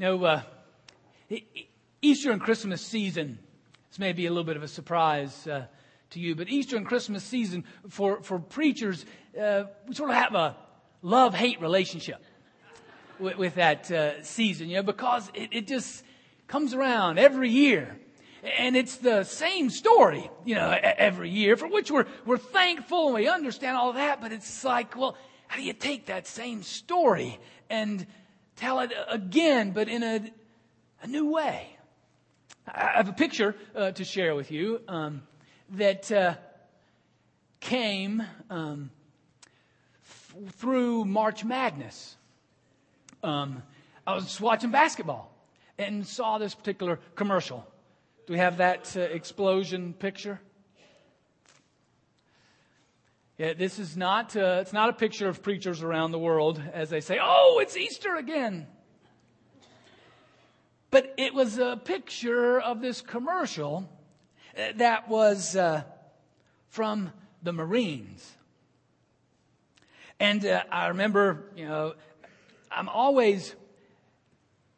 know, uh, Easter and Christmas season, this may be a little bit of a surprise uh, to you, but Easter and Christmas season for, for preachers, uh, we sort of have a love hate relationship with, with that uh, season, you know, because it, it just comes around every year. And it's the same story, you know, every year, for which we're, we're thankful and we understand all that, but it's like, well, how do you take that same story and tell it again, but in a, a new way? I have a picture uh, to share with you um, that uh, came um, f- through March Madness. Um, I was watching basketball and saw this particular commercial. Do we have that uh, explosion picture? Yeah, this is not, uh, it's not a picture of preachers around the world as they say, oh, it's Easter again. But it was a picture of this commercial uh, that was uh, from the Marines. And uh, I remember, you know, I'm always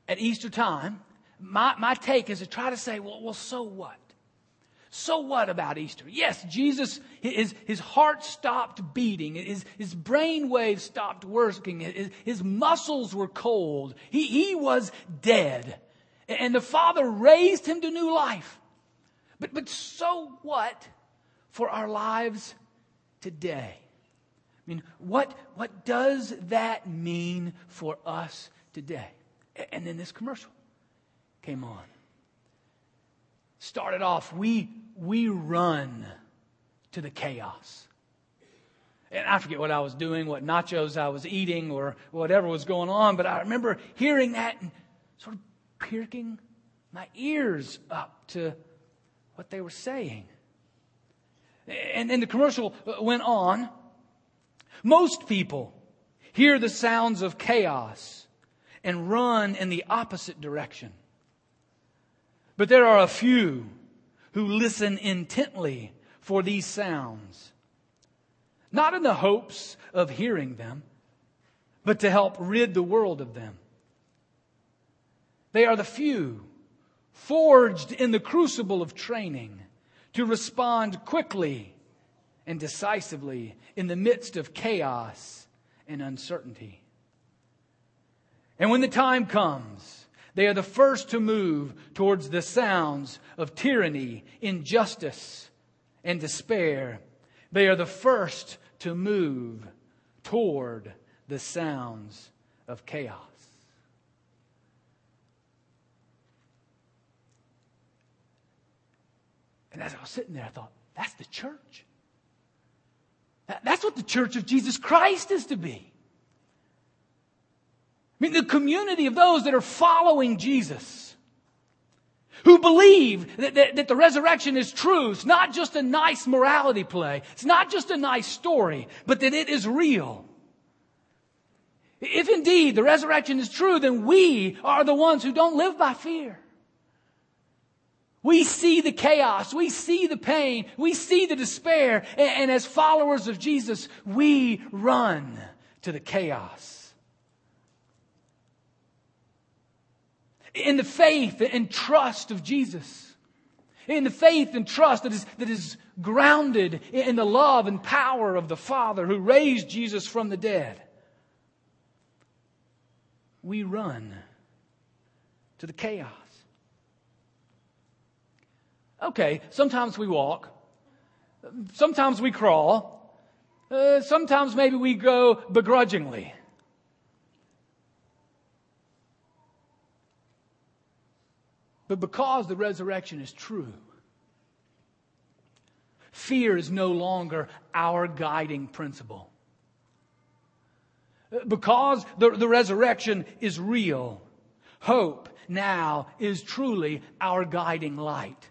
at Easter time, my, my take is to try to say, well, well, so what? So what about Easter? Yes, Jesus, his, his heart stopped beating. His, his brain waves stopped working. His, his muscles were cold. He, he was dead. And the Father raised him to new life. But, but so what for our lives today? I mean, what, what does that mean for us today? And then this commercial came on. Started off, we, we run to the chaos. And I forget what I was doing, what nachos I was eating, or whatever was going on, but I remember hearing that and sort of perking my ears up to what they were saying. And then the commercial went on. Most people hear the sounds of chaos and run in the opposite direction. But there are a few who listen intently for these sounds, not in the hopes of hearing them, but to help rid the world of them. They are the few forged in the crucible of training to respond quickly and decisively in the midst of chaos and uncertainty. And when the time comes, they are the first to move towards the sounds of tyranny, injustice, and despair. They are the first to move toward the sounds of chaos. And as I was sitting there, I thought, that's the church. That's what the church of Jesus Christ is to be. Community of those that are following Jesus, who believe that, that, that, the resurrection is true. It's not just a nice morality play. It's not just a nice story, but that it is real. If indeed the resurrection is true, then we are the ones who don't live by fear. We see the chaos. We see the pain. We see the despair. And as followers of Jesus, we run to the chaos. In the faith and trust of Jesus. In the faith and trust that is, that is grounded in the love and power of the Father who raised Jesus from the dead. We run to the chaos. Okay, sometimes we walk. Sometimes we crawl. Uh, sometimes maybe we go begrudgingly. But because the resurrection is true, fear is no longer our guiding principle. Because the, the resurrection is real, hope now is truly our guiding light.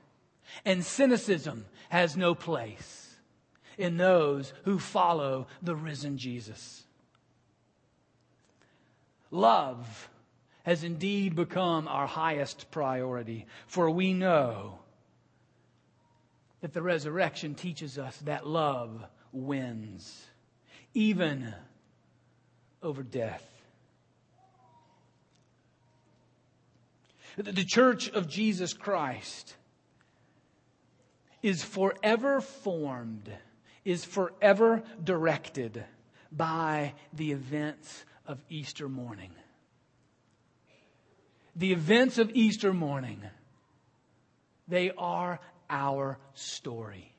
And cynicism has no place in those who follow the risen Jesus. Love has indeed become our highest priority, for we know that the resurrection teaches us that love wins, even over death. The church of Jesus Christ is forever formed, is forever directed by the events of Easter morning. The events of Easter morning, they are our story.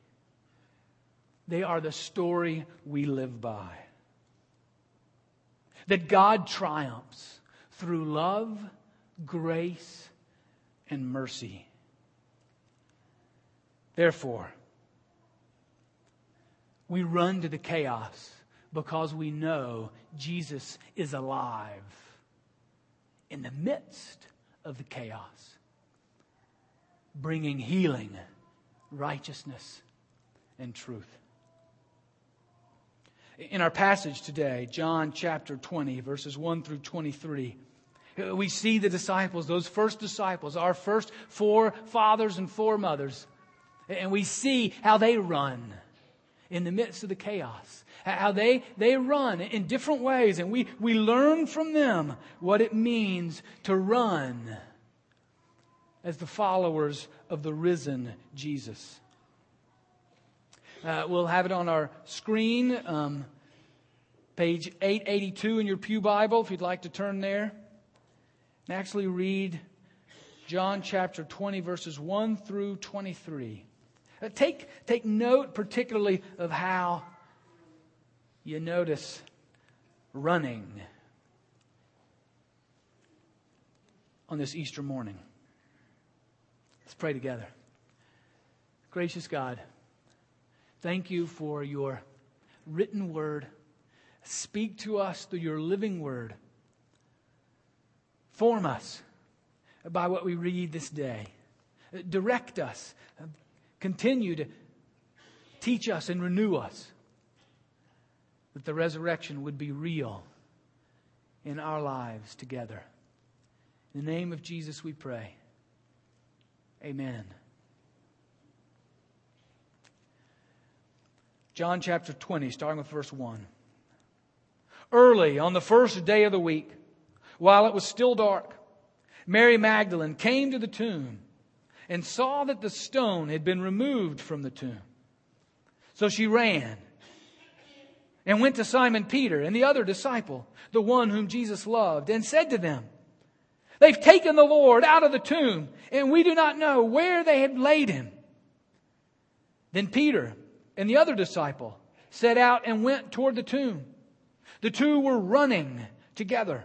They are the story we live by. That God triumphs through love, grace, and mercy. Therefore, we run to the chaos because we know Jesus is alive in the midst of the chaos, bringing healing, righteousness, and truth. In our passage today, John chapter 20, verses 1 through 23, we see the disciples, those first disciples, our first four fathers and four mothers, and we see how they run in the midst of the chaos, how they, they run in different ways, and we, we learn from them what it means to run as the followers of the risen Jesus. Uh, we'll have it on our screen, um, page 882 in your Pew Bible, if you'd like to turn there. And actually read John chapter 20, verses 1 through 23. Take, take note particularly of how you notice running on this Easter morning. Let's pray together. Gracious God, thank you for your written word. Speak to us through your living word. Form us by what we read this day. Direct us Continue to teach us and renew us that the resurrection would be real in our lives together. In the name of Jesus, we pray. Amen. John chapter 20, starting with verse 1. Early on the first day of the week, while it was still dark, Mary Magdalene came to the tomb and saw that the stone had been removed from the tomb. So she ran and went to Simon Peter and the other disciple, the one whom Jesus loved, and said to them, They've taken the Lord out of the tomb, and we do not know where they had laid him. Then Peter and the other disciple set out and went toward the tomb. The two were running together.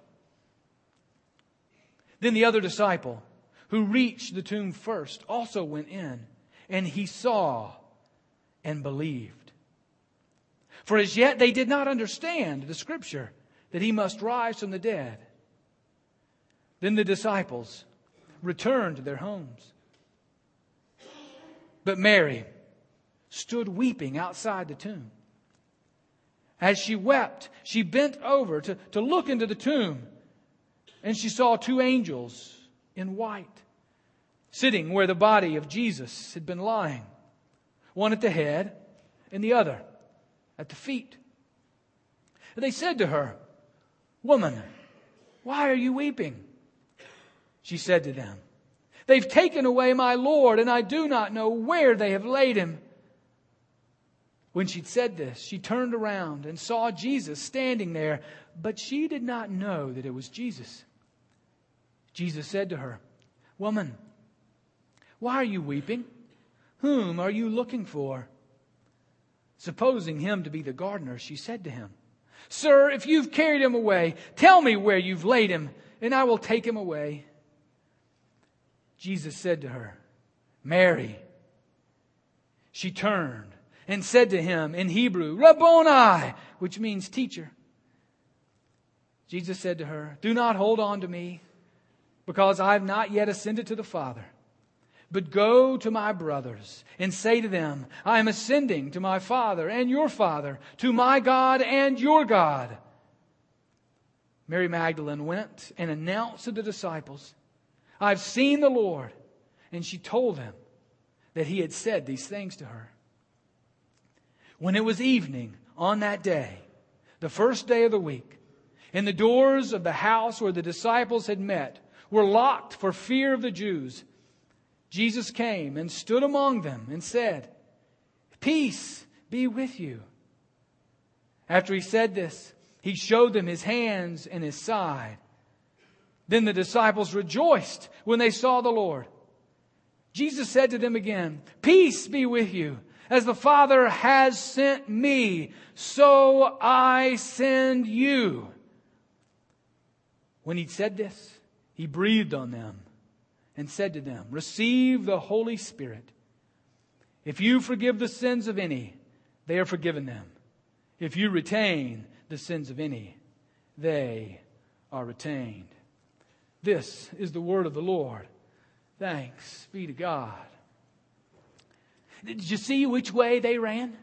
Then the other disciple, who reached the tomb first, also went in, and he saw and believed. For as yet they did not understand the scripture that he must rise from the dead. Then the disciples returned to their homes. But Mary stood weeping outside the tomb. As she wept, she bent over to, to look into the tomb and she saw two angels in white sitting where the body of Jesus had been lying, one at the head and the other at the feet. And they said to her, Woman, why are you weeping? She said to them, They've taken away my Lord, and I do not know where they have laid him. When she'd said this, she turned around and saw Jesus standing there, but she did not know that it was Jesus. Jesus said to her, Woman, why are you weeping? Whom are you looking for? Supposing him to be the gardener, she said to him, Sir, if you've carried him away, tell me where you've laid him, and I will take him away. Jesus said to her, Mary. She turned and said to him in Hebrew, Rabboni, which means teacher. Jesus said to her, Do not hold on to me because I have not yet ascended to the Father. But go to my brothers and say to them, I am ascending to my Father and your Father, to my God and your God. Mary Magdalene went and announced to the disciples, I've seen the Lord. And she told them that he had said these things to her. When it was evening on that day, the first day of the week, and the doors of the house where the disciples had met were locked for fear of the Jews, Jesus came and stood among them and said, Peace be with you. After he said this, he showed them his hands and his side. Then the disciples rejoiced when they saw the Lord. Jesus said to them again, Peace be with you. As the Father has sent me, so I send you. When he'd said this, he breathed on them and said to them, Receive the Holy Spirit. If you forgive the sins of any, they are forgiven them. If you retain the sins of any, they are retained. This is the word of the Lord. Thanks be to God. Did you see which way they ran?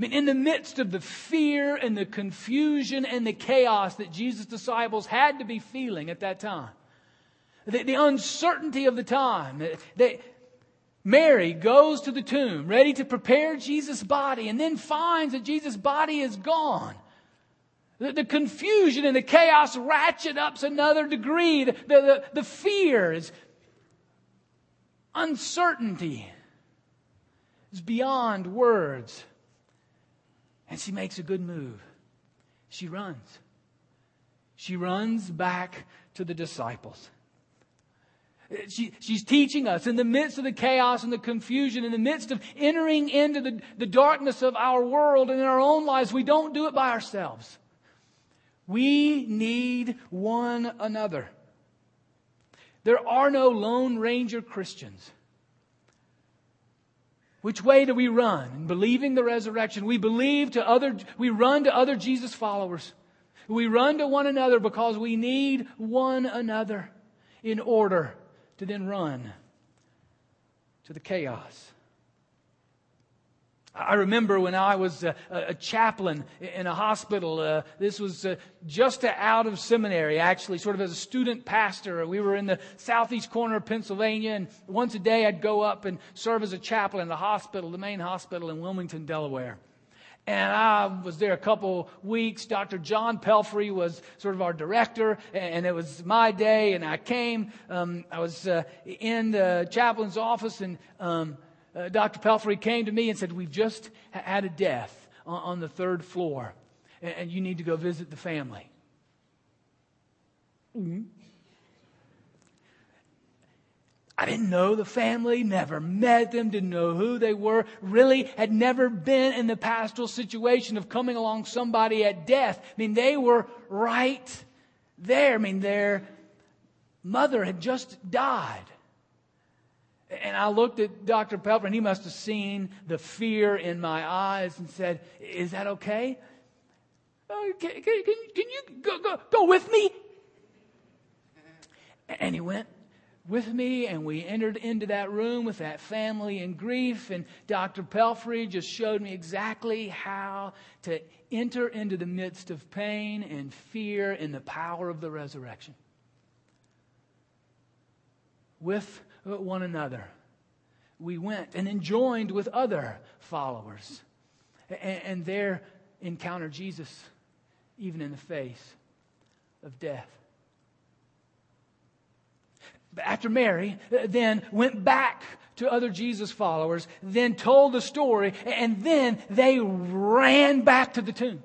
Mean, in the midst of the fear and the confusion and the chaos that Jesus' disciples had to be feeling at that time, the, the uncertainty of the time, they, Mary goes to the tomb ready to prepare Jesus' body and then finds that Jesus' body is gone. The, the confusion and the chaos ratchet up another degree. The, the, the fear is uncertainty is beyond words. And she makes a good move. She runs. She runs back to the disciples. She, she's teaching us in the midst of the chaos and the confusion, in the midst of entering into the, the darkness of our world and in our own lives, we don't do it by ourselves. We need one another. There are no Lone Ranger Christians. Which way do we run? In believing the resurrection, we believe to other, we run to other Jesus followers. We run to one another because we need one another in order to then run to the chaos. I remember when I was a, a chaplain in a hospital. Uh, this was uh, just out of seminary, actually, sort of as a student pastor. We were in the southeast corner of Pennsylvania, and once a day I'd go up and serve as a chaplain in the hospital, the main hospital in Wilmington, Delaware. And I was there a couple weeks. Dr. John Pelfrey was sort of our director, and it was my day. And I came. Um, I was uh, in the chaplain's office, and um, uh, Dr. Pelfrey came to me and said, We've just had a death on, on the third floor, and, and, you need to go visit the family. Mm-hmm. I didn't know the family, never met them, didn't know who they were, really had never been in the pastoral situation of coming along somebody at death. I mean, they were right there. I mean, their mother had just died. And I looked at Dr. Pelfrey, and he must have seen the fear in my eyes and said, Is that okay? Uh, can, can, can, you go, go, go with me? And he went with me, and we entered into that room with that family in grief. And Dr. Pelfrey just showed me exactly how to enter into the midst of pain and fear in the power of the resurrection. With one another. We went and joined with other followers. And, and there encountered Jesus, even in the face of death. After Mary uh, then went back to other Jesus followers, then told the story, and then they ran back to the tomb.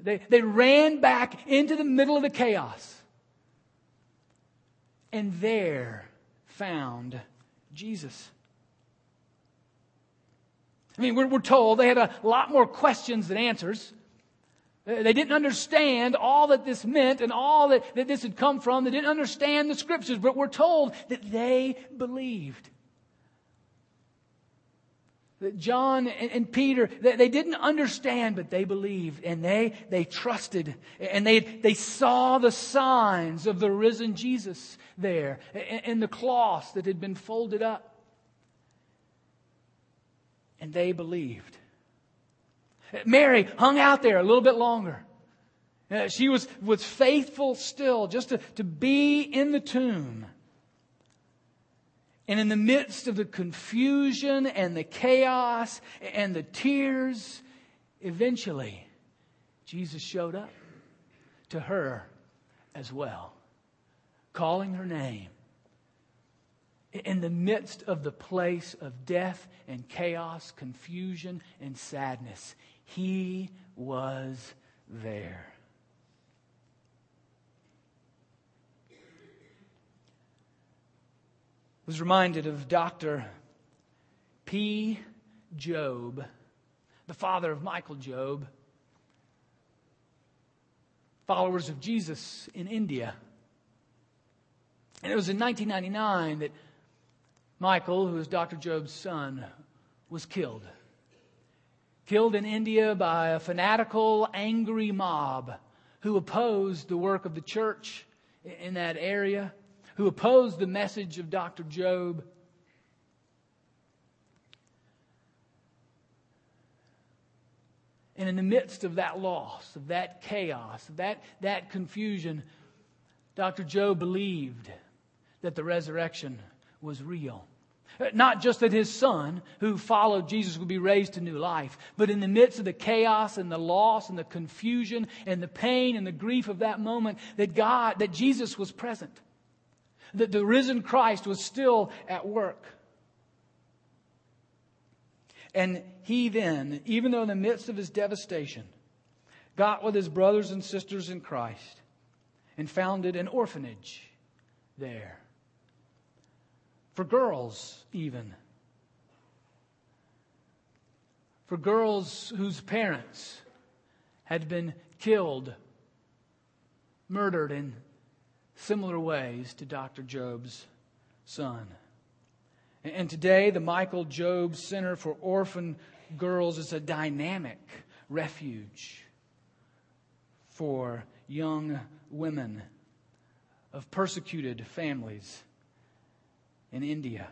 They, they ran back into the middle of the chaos and there found Jesus. I mean, we're, we're told they had a lot more questions than answers. They didn't understand all that this meant and all that, that this had come from. They didn't understand the scriptures, but we're told that they believed. John and Peter, they didn't understand, but they believed and they, they trusted and they, they saw the signs of the risen Jesus there and the cloths that had been folded up. And they believed. Mary hung out there a little bit longer. Uh, she was, was faithful still just to, to be in the tomb. And in the midst of the confusion and the chaos and the tears, eventually, Jesus showed up to her as well, calling her name. In the midst of the place of death and chaos, confusion and sadness, he was there. Was reminded of Dr. P. Job, the father of Michael Job, followers of Jesus in India. And it was in 1999 that Michael, who was Dr. Job's son, was killed. Killed in India by a fanatical, angry mob who opposed the work of the church in that area who opposed the message of Dr. Job. And in the midst of that loss, of that chaos, of that, that confusion, Dr. Job believed that the resurrection was real. Uh, not just that his son, who followed Jesus, would be raised to new life, but in the midst of the chaos and the loss and the confusion and the pain and the grief of that moment, that God, that Jesus was present that the risen Christ was still at work. And he then, even though in the midst of his devastation, got with his brothers and sisters in Christ and founded an orphanage there. For girls, even. For girls whose parents had been killed, murdered, and similar ways to Dr. Job's son. And today, the Michael Job Center for Orphan Girls is a dynamic refuge for young women of persecuted families in India.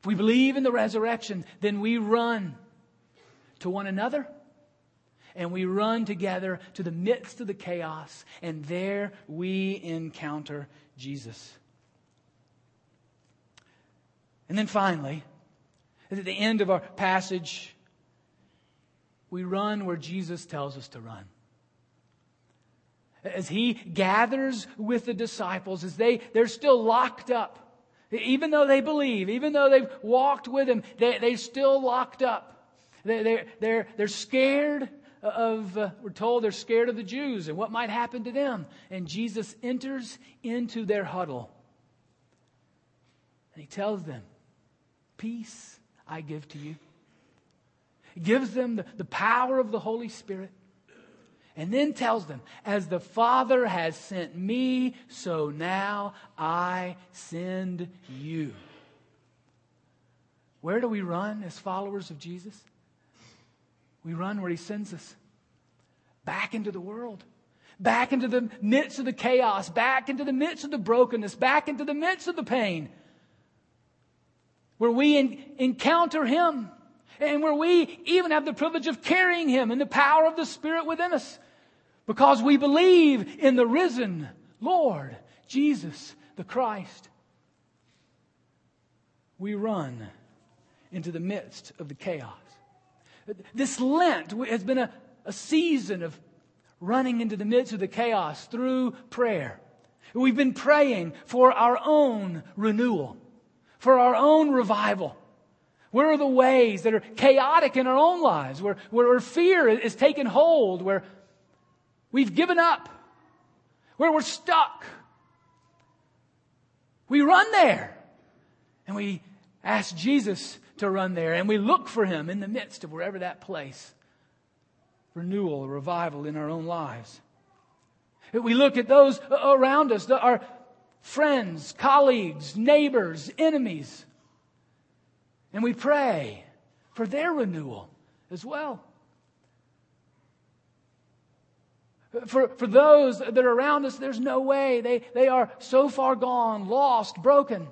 If we believe in the resurrection, then we run to one another and we run together to the midst of the chaos, and there we encounter Jesus. And then finally, at the end of our passage, we run where Jesus tells us to run. As he gathers with the disciples, as they, they're still locked up, even though they believe, even though they've walked with him, they, they're still locked up. They, they're, they're, they're scared of, uh, we're told they're scared of the Jews and what might happen to them. And Jesus enters into their huddle. And he tells them, Peace I give to you. He gives them the, the power of the Holy Spirit. And then tells them, As the Father has sent me, so now I send you. Where do we run as followers of Jesus? We run where He sends us. Back into the world, back into the midst of the chaos, back into the midst of the brokenness, back into the midst of the pain, where we in, encounter Him. And where we even have the privilege of carrying Him and the power of the Spirit within us. Because we believe in the risen Lord Jesus the Christ. We run into the midst of the chaos. This Lent has been a, a season of running into the midst of the chaos through prayer. We've been praying for our own renewal, for our own revival. Where are the ways that are chaotic in our own lives, where, where fear is taken hold, where we've given up, where we're stuck? We run there and we ask Jesus to run there. And we look for him in the midst of wherever that place. Renewal, revival in our own lives. We look at those around us, our friends, colleagues, neighbors, enemies. And we pray for their renewal as well. For, for those that are around us, there's no way. They, they are so far gone, lost, broken.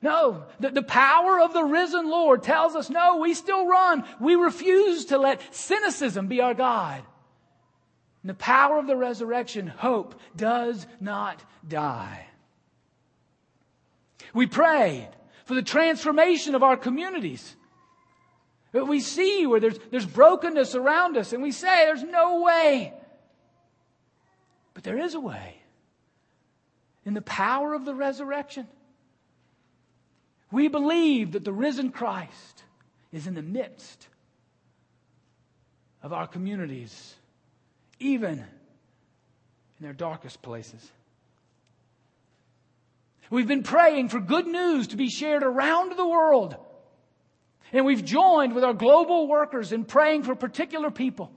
No, the, the power of the risen Lord tells us, no, we still run. We refuse to let cynicism be our guide. In the power of the resurrection, hope does not die. We pray for the transformation of our communities. We see where there's, there's brokenness around us and we say there's no way. But there is a way. In the power of the resurrection. We believe that the risen Christ is in the midst of our communities, even in their darkest places. We've been praying for good news to be shared around the world. And we've joined with our global workers in praying for particular people.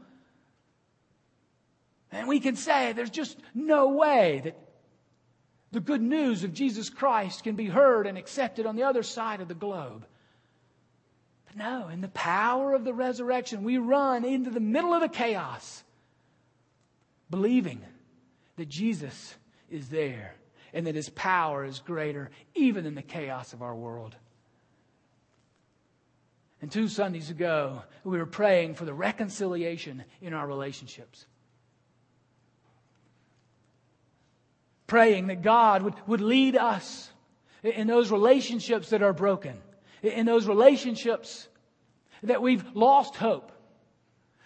And we can say there's just no way that the good news of Jesus Christ can be heard and accepted on the other side of the globe. But no, in the power of the resurrection, we run into the middle of the chaos, believing that Jesus is there and that his power is greater even in the chaos of our world. And two Sundays ago, we were praying for the reconciliation in our relationships. Praying that God would, would lead us in those relationships that are broken, in those relationships that we've lost hope.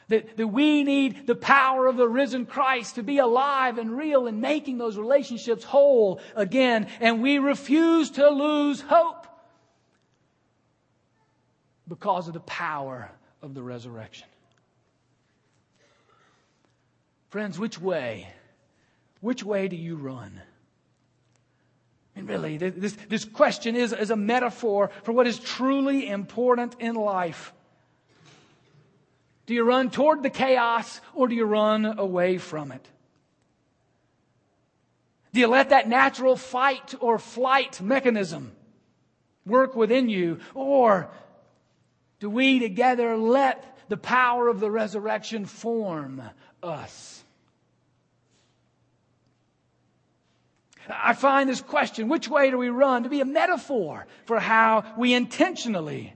That, that we need the power of the risen Christ to be alive and real in making those relationships whole again. And we refuse to lose hope because of the power of the resurrection. Friends, which way? Which way do you run? And really, this, this question is, is a metaphor for what is truly important in life. Do you run toward the chaos or do you run away from it? Do you let that natural fight or flight mechanism work within you or do we together let the power of the resurrection form us? I find this question, which way do we run, to be a metaphor for how we intentionally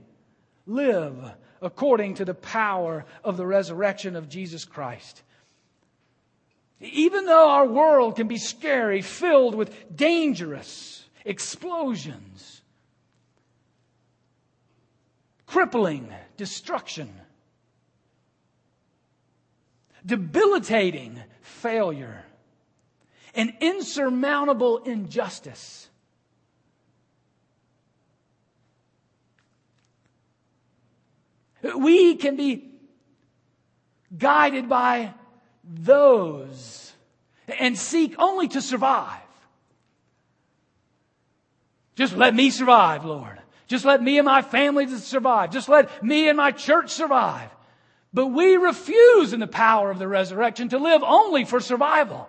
live according to the power of the resurrection of Jesus Christ. Even though our world can be scary, filled with dangerous explosions, crippling destruction, debilitating failure, and insurmountable injustice. We can be guided by those and seek only to survive. Just let me survive, Lord. Just let me and my family survive. Just let me and my church survive. But we refuse in the power of the resurrection to live only for survival.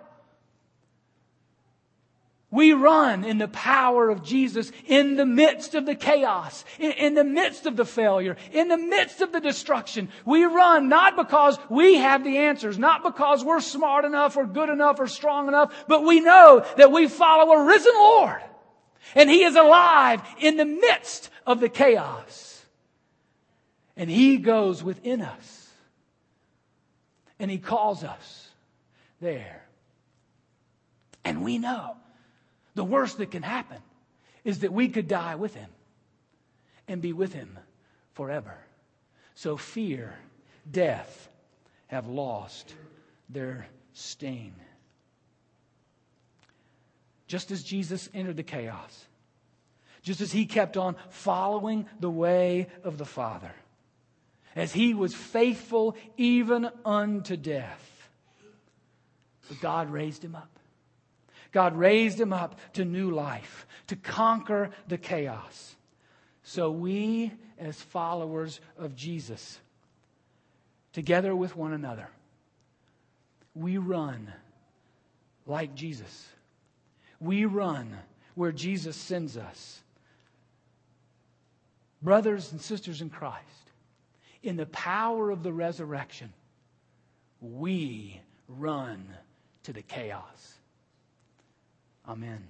We run in the power of Jesus in the midst of the chaos, in, in, the midst of the failure, in the midst of the destruction. We run not because we have the answers, not because we're smart enough or good enough or strong enough, but we know that we follow a risen Lord. And He is alive in the midst of the chaos. And He goes within us. And He calls us there. And we know the worst that can happen is that we could die with him and be with him forever. So fear, death have lost their sting. Just as Jesus entered the chaos, just as he kept on following the way of the Father, as he was faithful even unto death, but God raised him up. God raised him up to new life, to conquer the chaos. So we, as followers of Jesus, together with one another, we run like Jesus. We run where Jesus sends us. brothers and sisters in Christ, in the power of the resurrection, we run to the chaos. Amen.